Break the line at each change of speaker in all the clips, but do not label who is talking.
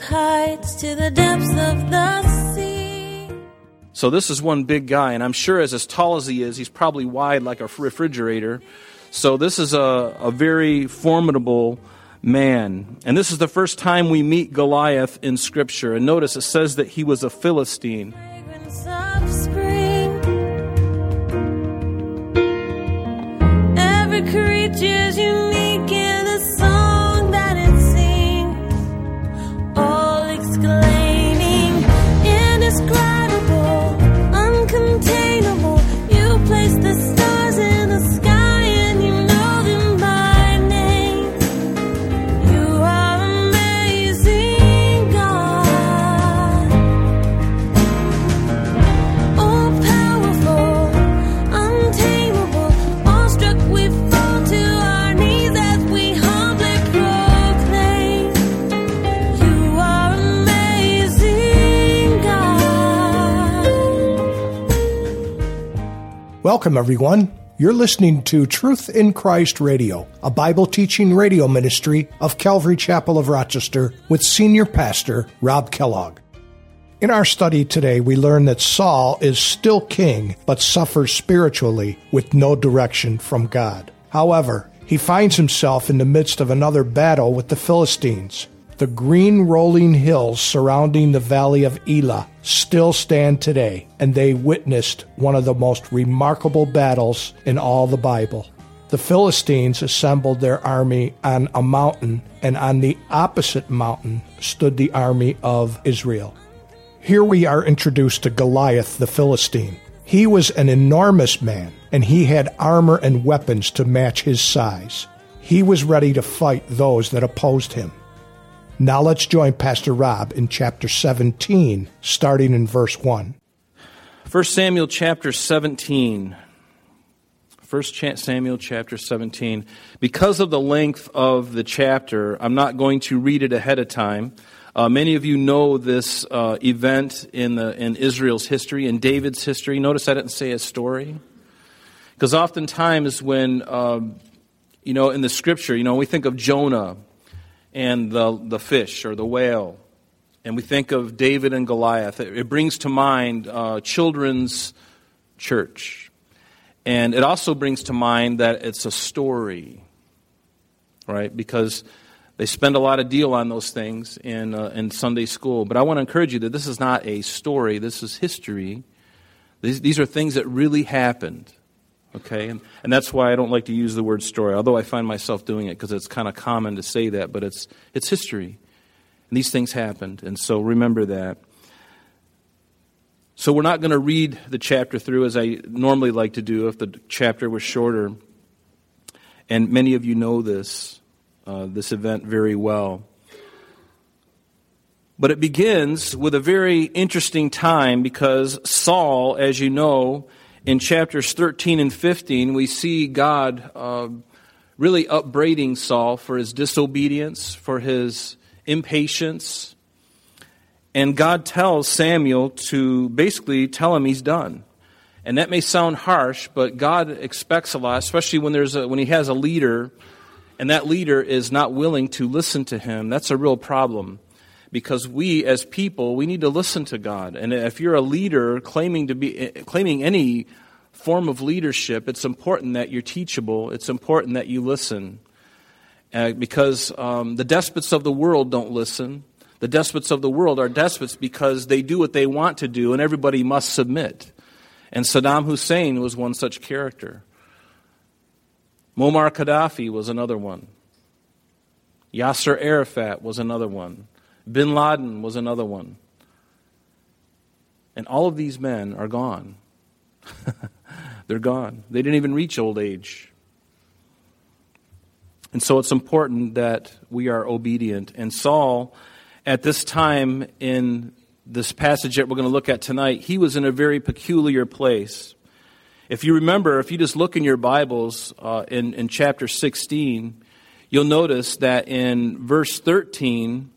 with heights to the depths of the sea.
So this is one big guy, and I'm sure as as tall as he is, he's probably wide like a refrigerator. So this is a, a very formidable man. And this is the first time we meet Goliath in Scripture. And notice it says that he was a Philistine.
Of. Every creature's unique
Welcome, everyone. You're listening to Truth in Christ Radio, a Bible teaching radio ministry of Calvary Chapel of Rochester with Senior Pastor Rob Kellogg. In our study today, we learn that Saul is still king, but suffers spiritually with no direction from God. However, he finds himself in the midst of another battle with the Philistines. The green rolling hills surrounding the valley of Elah still stand today, and they witnessed one of the most remarkable battles in all the Bible. The Philistines assembled their army on a mountain, and on the opposite mountain stood the army of Israel. Here we are introduced to Goliath the Philistine. He was an enormous man, and he had armor and weapons to match his size. He was ready to fight those that opposed him. Now let's join Pastor Rob in chapter 17, starting in verse 1.
1 Samuel chapter 17. 1 Samuel chapter 17. Because of the length of the chapter, I'm not going to read it ahead of time. Uh, many of you know this uh, event in, the, in Israel's history, in David's history. Notice I didn't say a story. Because oftentimes when, um, you know, in the scripture, you know, we think of Jonah and the, the fish or the whale, and we think of David and Goliath, it, brings to mind uh, children's church. And it also brings to mind that it's a story, right? Because they spend a lot of deal on those things in, uh, in Sunday school. But I want to encourage you that this is not a story, this is history. These, these are things that really happened. Okay? And, and that's why I don't like to use the word story, although I find myself doing it because it's kind of common to say that, but it's, it's history. And these things happened. And so remember that. So we're not going to read the chapter through as I normally like to do if the chapter was shorter. And many of you know this, uh, this event very well. But it begins with a very interesting time because Saul, as you know, in chapters 13 and 15, we see God uh, really upbraiding Saul for his disobedience, for his impatience. And God tells Samuel to basically tell him he's done. And that may sound harsh, but God expects a lot, especially when, there's a, when he has a leader and that leader is not willing to listen to him. That's a real problem because we as people we need to listen to God. And if you're a leader claiming to be claiming any form of leadership, it's important that you're teachable. It's important that you listen. Uh, because um, the despots of the world don't listen. The despots of the world are despots because they do what they want to do and everybody must submit. And Saddam Hussein was one such character. Muammar Gaddafi was another one. Yasser Arafat was another one. Bin Laden was another one. And all of these men are gone. They're gone. They didn't even reach old age. And so it's important that we are obedient. And Saul, at this time in this passage that we're going to look at tonight, he was in a very peculiar place. If you remember, if you just look in your Bibles uh, in, in chapter 16, you'll notice that in verse 13,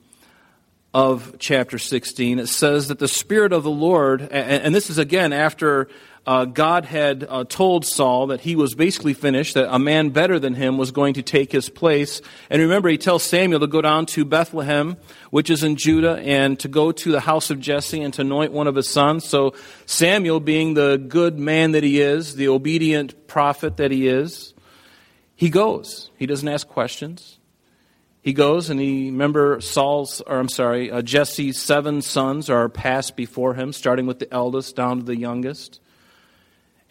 of chapter 16, it says that the Spirit of the Lord, and, this is again after uh, God had uh, told Saul that he was basically finished, that a man better than him was going to take his place. And remember, he tells Samuel to go down to Bethlehem, which is in Judah, and to go to the house of Jesse and to anoint one of his sons. So Samuel, being the good man that he is, the obedient prophet that he is, he goes. He doesn't ask questions. He goes and he, remember Saul's, or I'm sorry, uh, Jesse's seven sons are passed before him, starting with the eldest down to the youngest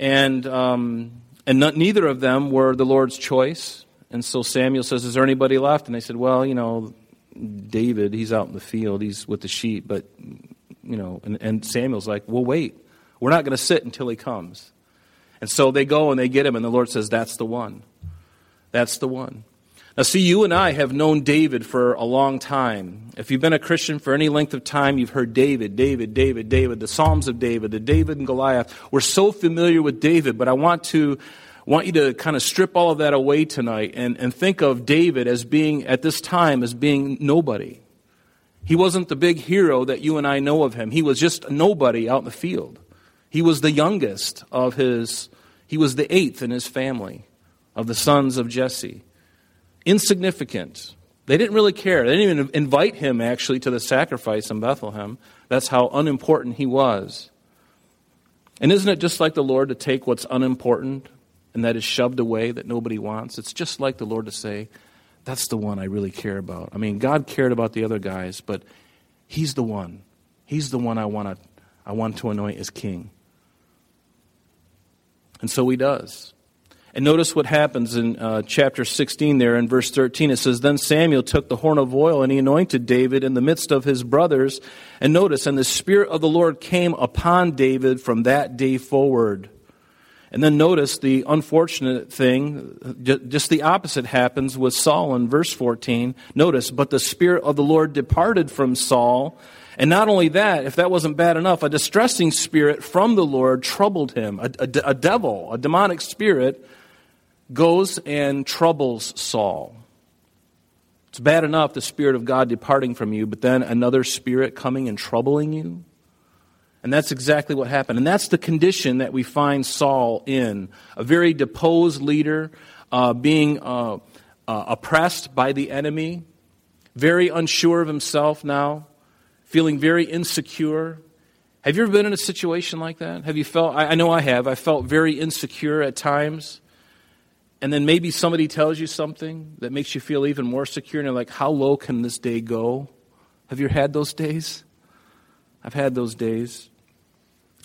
and um, and not, neither of them were the Lord's choice. And so Samuel says, "Is there anybody left?" And they said, "Well, you know, David. He's out in the field. He's with the sheep." But you know, and, and Samuel's like, "Well, wait. We're not going to sit until he comes." And so they go and they get him, and the Lord says, "That's the one. That's the one." Now, see, you and I have known David for a long time. If you've been a Christian for any length of time, you've heard David, David, David, David, the Psalms of David, the David and Goliath. We're so familiar with David, but I want to want you to kind of strip all of that away tonight and, and think of David as being, at this time, as being nobody. He wasn't the big hero that you and I know of him. He was just nobody out in the field. He was the youngest of his, he was the eighth in his family of the sons of Jesse insignificant. They didn't really care. They didn't even invite him, actually, to the sacrifice in Bethlehem. That's how unimportant he was. And isn't it just like the Lord to take what's unimportant and that is shoved away that nobody wants? It's just like the Lord to say, that's the one I really care about. I mean, God cared about the other guys, but He's the one. He's the one I want to, I want to anoint as king. And so He does. And notice what happens in uh, chapter 16 there in verse 13. It says, Then Samuel took the horn of oil and he anointed David in the midst of his brothers. And notice, and the Spirit of the Lord came upon David from that day forward. And then notice the unfortunate thing, just the opposite happens with Saul in verse 14. Notice, but the Spirit of the Lord departed from Saul. And not only that, if that wasn't bad enough, a distressing spirit from the Lord troubled him. A, a, a devil, a demonic spirit, goes and troubles Saul. It's bad enough the Spirit of God departing from you, but then another spirit coming and troubling you. And that's exactly what happened. And that's the condition that we find Saul in a very deposed leader, uh, being uh, uh, oppressed by the enemy, very unsure of himself now, feeling very insecure. Have you ever been in a situation like that? Have you felt? I, I know I have. I felt very insecure at times and then maybe somebody tells you something that makes you feel even more secure, and you're like, how low can this day go? Have you had those days? I've had those days.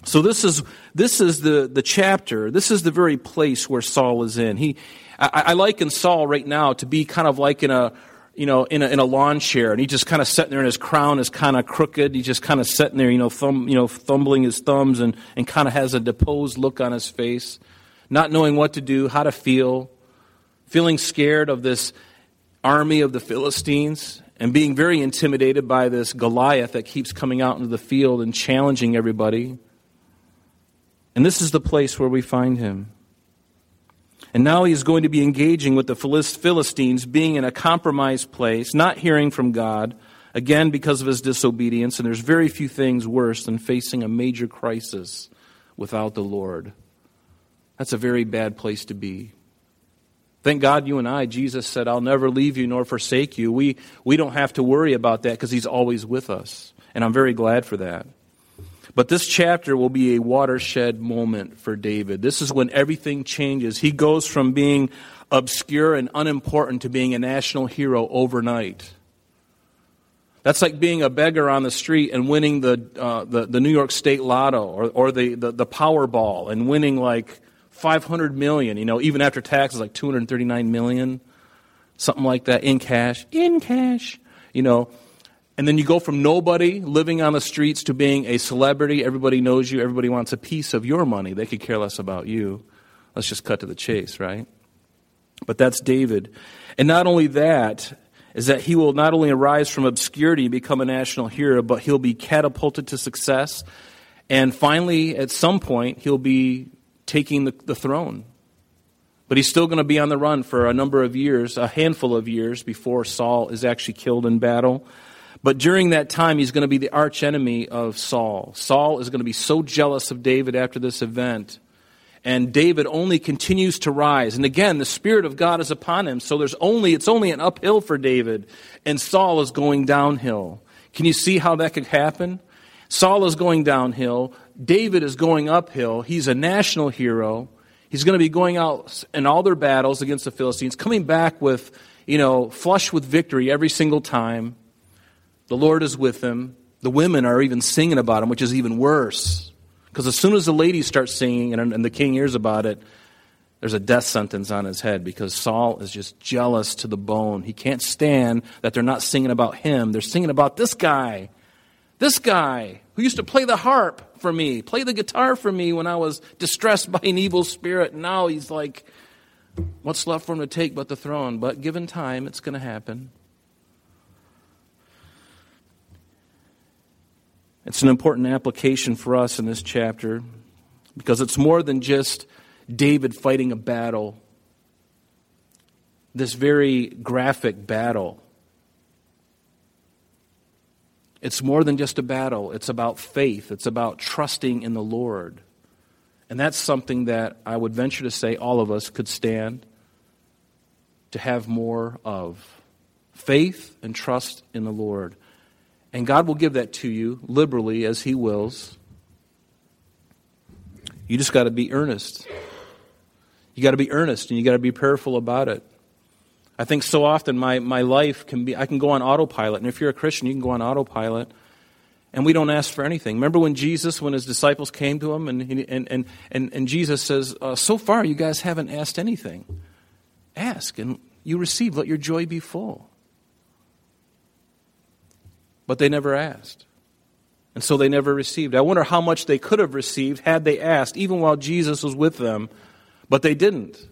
So this is this is the, the chapter. This is the very place where Saul is in. He, I, I liken Saul right now to be kind of like in a you know in a, in a lawn chair, and he's just kind of sitting there, and his crown is kind of crooked. He's just kind of sitting there, you know, thumb, you know, thumbling his thumbs, and and kind of has a deposed look on his face not knowing what to do, how to feel, feeling scared of this army of the Philistines, and being very intimidated by this Goliath that keeps coming out into the field and challenging everybody. And this is the place where we find him. And now he is going to be engaging with the Philistines, being in a compromised place, not hearing from God, again because of his disobedience. And there's very few things worse than facing a major crisis without the Lord. That's a very bad place to be. Thank God you and I, Jesus said, I'll never leave you nor forsake you. We, we don't have to worry about that because He's always with us. And I'm very glad for that. But this chapter will be a watershed moment for David. This is when everything changes. He goes from being obscure and unimportant to being a national hero overnight. That's like being a beggar on the street and winning the, uh, the, the, New York State Lotto or, or the, the, the Powerball and winning like 500 million, you know, even after taxes, like 239 million, something like that, in cash, in cash, you know. And then you go from nobody living on the streets to being a celebrity. Everybody knows you. Everybody wants a piece of your money. They could care less about you. Let's just cut to the chase, right? But that's David. And not only that, is that he will not only arise from obscurity and become a national hero, but he'll be catapulted to success. And finally, at some point, he'll be taking the, the throne. But he's still going to be on the run for a number of years, a handful of years, before Saul is actually killed in battle. But during that time, he's going to be the archenemy of Saul. Saul is going to be so jealous of David after this event. And David only continues to rise. And again, the Spirit of God is upon him. So there's only, it's only an uphill for David. And Saul is going downhill. Can you see how that could happen? Saul is going downhill. David is going uphill. He's a national hero. He's going to be going out in all their battles against the Philistines, coming back with, you know, flush with victory every single time. The Lord is with him. The women are even singing about him, which is even worse. Because as soon as the ladies start singing and, and the king hears about it, there's a death sentence on his head because Saul is just jealous to the bone. He can't stand that they're not singing about him. They're singing about this guy. This guy who used to play the harp for me, play the guitar for me when I was distressed by an evil spirit. Now he's like, what's left for him to take but the throne? But given time, it's going to happen. It's an important application for us in this chapter because it's more than just David fighting a battle, this very graphic battle. It's more than just a battle, it's about faith, it's about trusting in the Lord. And that's something that I would venture to say all of us could stand to have more of faith and trust in the Lord. And God will give that to you liberally as He wills. You just got to be earnest. You got to be earnest and you got to be prayerful about it. I think so often my, my life can be, I can go on autopilot. And if you're a Christian, you can go on autopilot. And we don't ask for anything. Remember when Jesus, when his disciples came to him, and, and, and, and, and Jesus says, uh, So far, you guys haven't asked anything. Ask, and you receive. Let your joy be full. But they never asked. And so they never received. I wonder how much they could have received had they asked, even while Jesus was with them, but they didn't.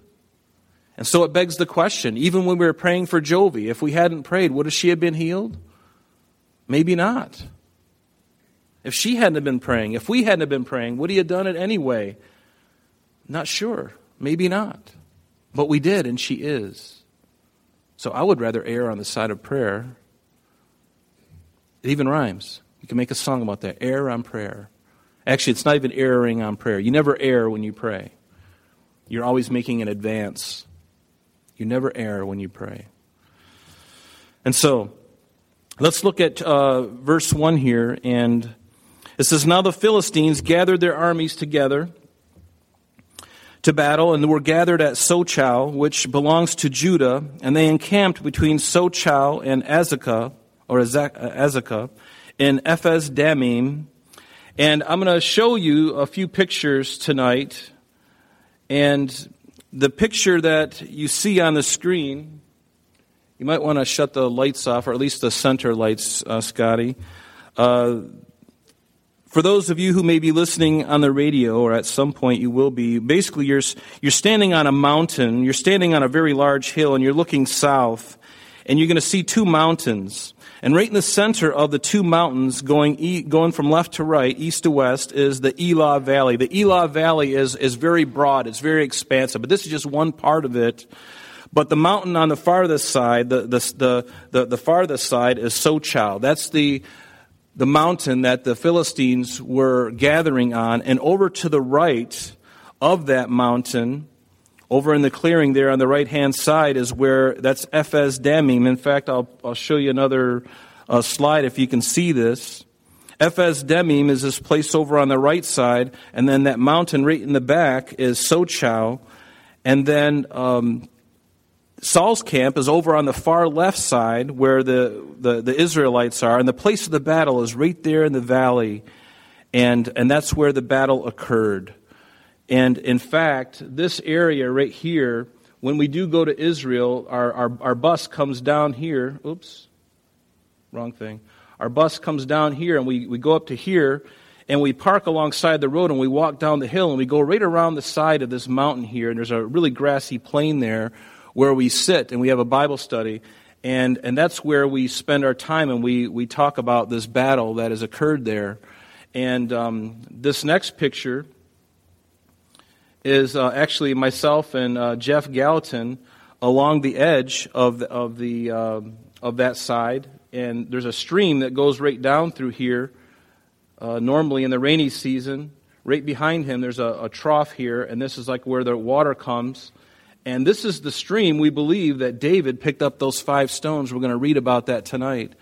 And so it begs the question even when we were praying for Jovi, if we hadn't prayed, would she have been healed? Maybe not. If she hadn't been praying, if we hadn't been praying, would he have done it anyway? Not sure. Maybe not. But we did, and she is. So I would rather err on the side of prayer. It even rhymes. You can make a song about that. Err on prayer. Actually, it's not even erring on prayer. You never err when you pray. You're always making an advance. You never err when you pray. And so, let's look at uh, verse 1 here. And it says, Now the Philistines gathered their armies together to battle, and were gathered at Sochoh, which belongs to Judah, and they encamped between Sochoh and Azekah, or Azekah, in Ephes Dammim. And I'm going to show you a few pictures tonight. And the picture that you see on the screen, you might want to shut the lights off, or at least the center lights, uh, Scotty. Uh, for those of you who may be listening on the radio, or at some point you will be, basically you're, you're standing on a mountain, you're standing on a very large hill, and you're looking south, and you're going to see two mountains. And right in the center of the two mountains, going, e- going from left to right, east to west, is the Elah Valley. The Elah Valley is, is very broad, it's very expansive, but this is just one part of it. But the mountain on the farthest side, the, the, the, the, the farthest side is Sochoh. That's the, the mountain that the Philistines were gathering on, and over to the right of that mountain, over in the clearing there on the right hand side, is where that's Ephes Dammim. In fact, I'll, I'll show you another uh, slide if you can see this. Ephes Dammim is this place over on the right side, and then that mountain right in the back is Sochoh, and then um, Saul's camp is over on the far left side where the, the, the, Israelites are, and the place of the battle is right there in the valley, and, and that's where the battle occurred. And in fact, this area right here, when we do go to Israel, our, our, our bus comes down here. Oops, wrong thing. Our bus comes down here, and we, we go up to here, and we park alongside the road, and we walk down the hill, and we go right around the side of this mountain here, and there's a really grassy plain there where we sit and we have a Bible study. And, and that's where we spend our time and we, we talk about this battle that has occurred there. And um, this next picture is uh, actually myself and uh, Jeff Gallatin along the edge of the, of, the, uh, of that side. and there's a stream that goes right down through here. Uh, normally in the rainy season, right behind him, there's a, a trough here, and this is like where the water comes. And this is the stream we believe that David picked up those five stones. We're going to read about that tonight.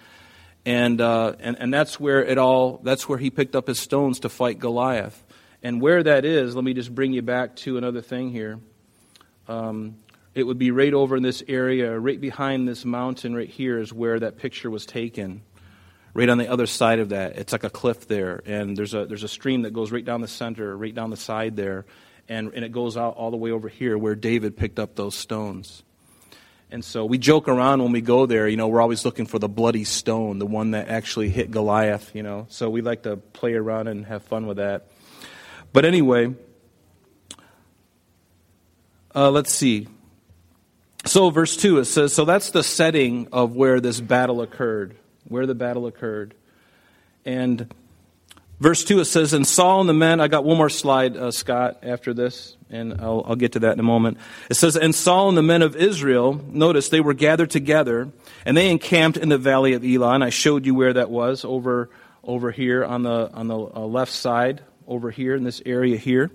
And, uh, and, and that's where it all, that's where he picked up his stones to fight Goliath. And where that is, let me just bring you back to another thing here. Um, it would be right over in this area, right behind this mountain right here is where that picture was taken. Right on the other side of that, it's like a cliff there, and there's a there's a stream that goes right down the center, right down the side there, and and it goes out all the way over here where David picked up those stones. And so we joke around when we go there, you know, we're always looking for the bloody stone, the one that actually hit Goliath, you know. So we like to play around and have fun with that. But anyway, uh, let's see. So, verse 2, it says, So that's the setting of where this battle occurred, where the battle occurred. And verse 2, it says, And Saul and the men, I got one more slide, uh, Scott, after this, and I'll, I'll get to that in a moment. It says, And Saul and the men of Israel, notice they were gathered together, and they encamped in the valley of Elah. And I showed you where that was, over, over here on the, on the uh, left side, over here in this area here.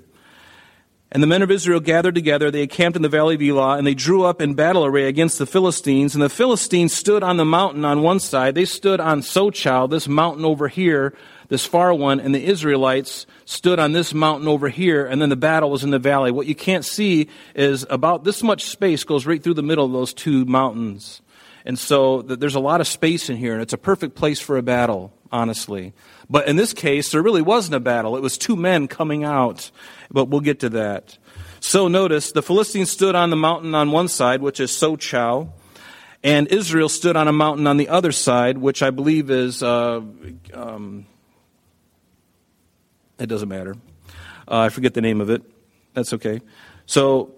And the men of Israel gathered together. They encamped in the valley of Elah, and they drew up in battle array against the Philistines. And the Philistines stood on the mountain on one side. They stood on Sochoh, this mountain over here, this far one, and the Israelites stood on this mountain over here, and then the battle was in the valley. What you can't see is about this much space goes right through the middle of those two mountains. And so there's a lot of space in here, and it's a perfect place for a battle, honestly. But in this case, there really wasn't a battle. It was two men coming out but we'll get to that. So notice the Philistines stood on the mountain on one side, which is Sochoh, and Israel stood on a mountain on the other side, which I believe is, uh, um, it doesn't matter. Uh, I forget the name of it. That's okay. So,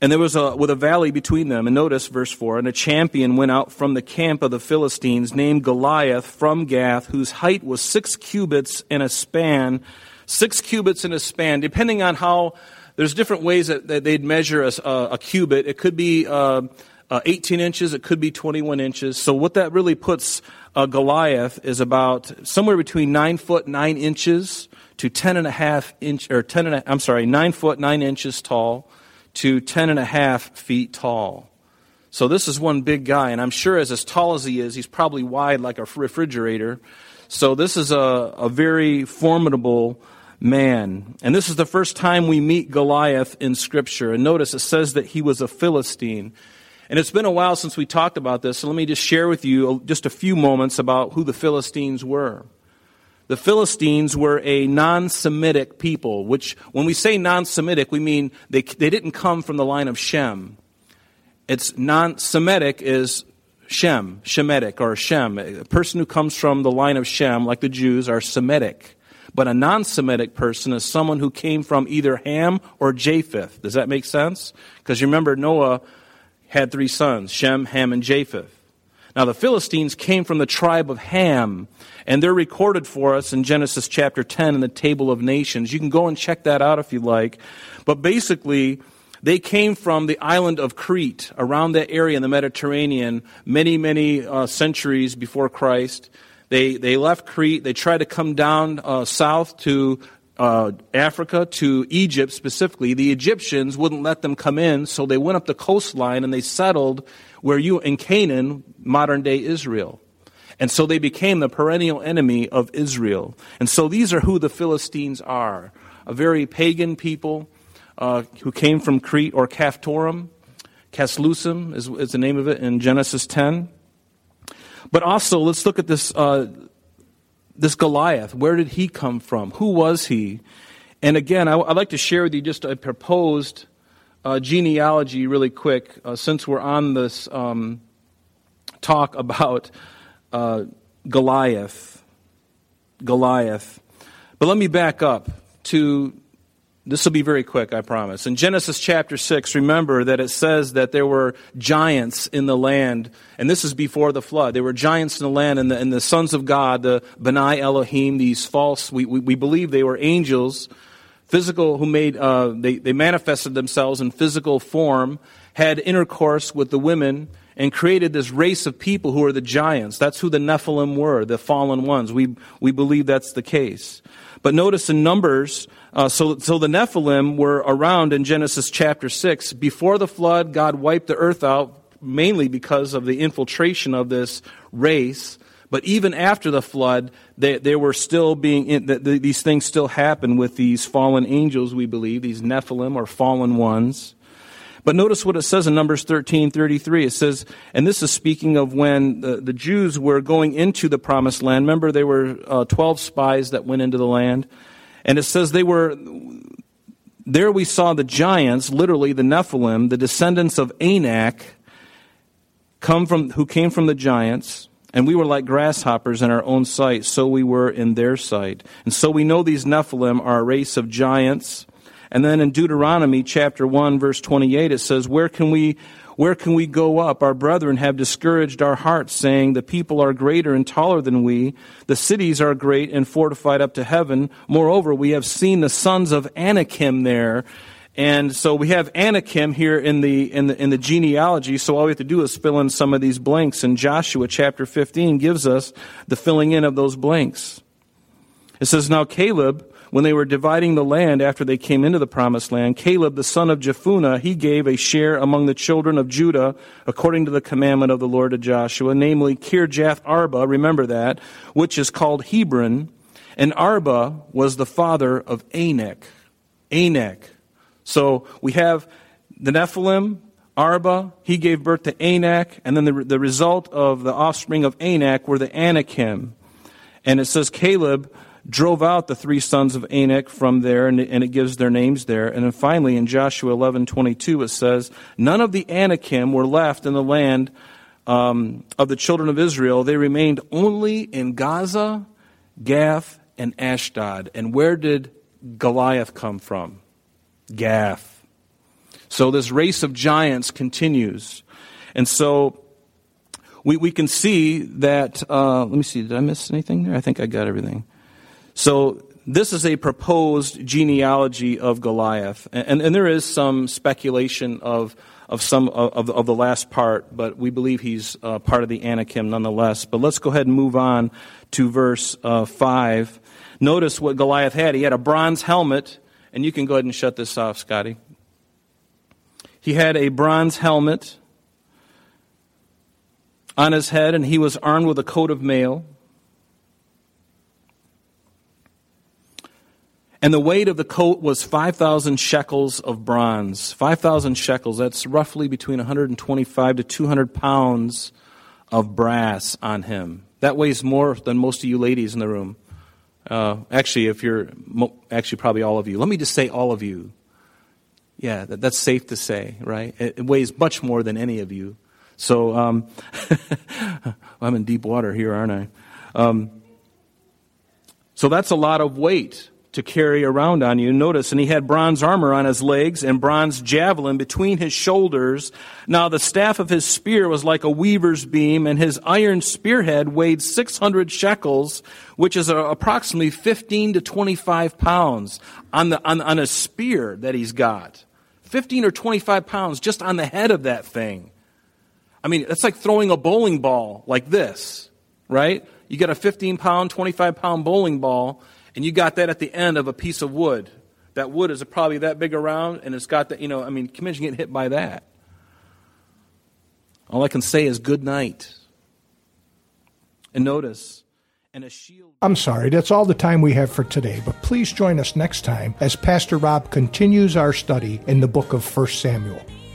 and there was a, with a valley between them. And notice verse 4 And a champion went out from the camp of the Philistines named Goliath from Gath, whose height was six cubits and a span six cubits in a span, depending on how, there's different ways that, that they'd measure a, a, cubit. It could be uh, uh, 18 inches, it could be 21 inches. So what that really puts uh, Goliath is about somewhere between 9 foot 9 inches to 10 and a half inch, or 10 and a, I'm sorry, 9 foot 9 inches tall to 10 and a half feet tall. So this is one big guy, and I'm sure as as tall as he is, he's probably wide like a refrigerator. So this is a, a very formidable man. And this is the first time we meet Goliath in Scripture. And notice it says that he was a Philistine. And it's been a while since we talked about this, so let me just share with you just a few moments about who the Philistines were. The Philistines were a non Semitic people, which, when we say non Semitic, we mean they, they didn't come from the line of Shem. It's non Semitic is Shem, Shemitic, or Shem. A person who comes from the line of Shem, like the Jews, are Semitic. But a non Semitic person is someone who came from either Ham or Japheth. Does that make sense? Because you remember Noah had three sons Shem, Ham, and Japheth. Now, the Philistines came from the tribe of Ham, and they're recorded for us in Genesis chapter 10 in the Table of Nations. You can go and check that out if you like. But basically, they came from the island of Crete, around that area in the Mediterranean, many, many uh, centuries before Christ. They, they left Crete. They tried to come down uh, south to uh, Africa, to Egypt specifically. The Egyptians wouldn't let them come in, so they went up the coastline and they settled where you, in Canaan, modern day Israel. And so they became the perennial enemy of Israel. And so these are who the Philistines are a very pagan people uh, who came from Crete or Caphtorim. Casluhim is, is the name of it in Genesis 10. But also, let's look at this, uh, this Goliath. Where did he come from? Who was he? And again, I, would like to share with you just a proposed uh, genealogy really quick, uh, since we're on this um, talk about uh, Goliath. Goliath. But let me back up to this will be very quick, I promise. In Genesis chapter 6, remember that it says that there were giants in the land, and this is before the flood. There were giants in the land, and the, and the sons of God, the Benai Elohim, these false, we, we, we believe they were angels, physical, who made, uh, they, they manifested themselves in physical form, had intercourse with the women, and created this race of people who are the giants. That's who the Nephilim were, the fallen ones. We, we believe that's the case. But notice in Numbers, uh, so, so the Nephilim were around in Genesis chapter 6. Before the flood, God wiped the earth out, mainly because of the infiltration of this race. But even after the flood, they, they were still being, in, the, the, these things still happen with these fallen angels, we believe, these Nephilim or fallen ones. But notice what it says in Numbers 13 33. It says, and this is speaking of when the, the Jews were going into the promised land. Remember, there were uh, 12 spies that went into the land. And it says they were, there we saw the giants, literally the Nephilim, the descendants of Anak, come from, who came from the giants. And we were like grasshoppers in our own sight, so we were in their sight. And so we know these Nephilim are a race of giants and then in Deuteronomy chapter 1 verse 28 it says, "Where can we where can we go up? Our brethren have discouraged our hearts, saying, The people are greater and taller than we. The cities are great and fortified up to heaven. Moreover, we have seen the sons of Anakim there. And so we have Anakim here in the, in the, in the genealogy. So all we have to do is fill in some of these blanks. And Joshua chapter 15 gives us the filling in of those blanks. It says, Now Caleb when they were dividing the land after they came into the promised land, Caleb, the son of Jephunneh, he gave a share among the children of Judah according to the commandment of the Lord to Joshua, namely Kirjath Arba, remember that, which is called Hebron. And Arba was the father of Anak. Anak. So we have the Nephilim, Arba, he gave birth to Anak, and then the, the result of the offspring of Anak were the Anakim. And it says Caleb drove out the three sons of Anak from there, and, and, it gives their names there. And then finally, in Joshua 11 22, it says, None of the Anakim were left in the land um, of the children of Israel. They remained only in Gaza, Gath, and Ashdod. And where did Goliath come from? Gath. So this race of giants continues. And so we, we can see that, uh, let me see, did I miss anything there? I think I got everything. So this is a proposed genealogy of Goliath. And, and there is some speculation of, of some of, of the last part, but we believe he's uh, part of the Anakim nonetheless. But let's go ahead and move on to verse uh, 5. Notice what Goliath had. He had a bronze helmet, and you can go ahead and shut this off, Scotty. He had a bronze helmet on his head, and he was armed with a coat of mail. And the weight of the coat was 5,000 shekels of bronze. 5,000 shekels, that's roughly between 125 to 200 pounds of brass on him. That weighs more than most of you ladies in the room. Uh, actually, if you're, actually, probably all of you. Let me just say all of you. Yeah, that, that's safe to say, right? It, it, weighs much more than any of you. So, um, I'm in deep water here, aren't I? Um, so that's a lot of weight to carry around on you. Notice, and he had bronze armor on his legs and bronze javelin between his shoulders. Now the staff of his spear was like a weaver's beam, and his iron spearhead weighed 600 shekels, which is approximately 15 to 25 pounds on, the, on, on a spear that he's got. 15 or 25 pounds just on the head of that thing. I mean, that's like throwing a bowling ball like this, right? You get a 15 pound, 25 pound bowling ball, and you got that at the end of a piece of wood. That wood is probably that big around, and it's got that, you know, I mean, imagine getting hit by that? All I can say is good night. And notice, and a shield.
I'm sorry, that's all the time we have for today, but please join us next time as Pastor Rob continues our study in the book of 1 Samuel.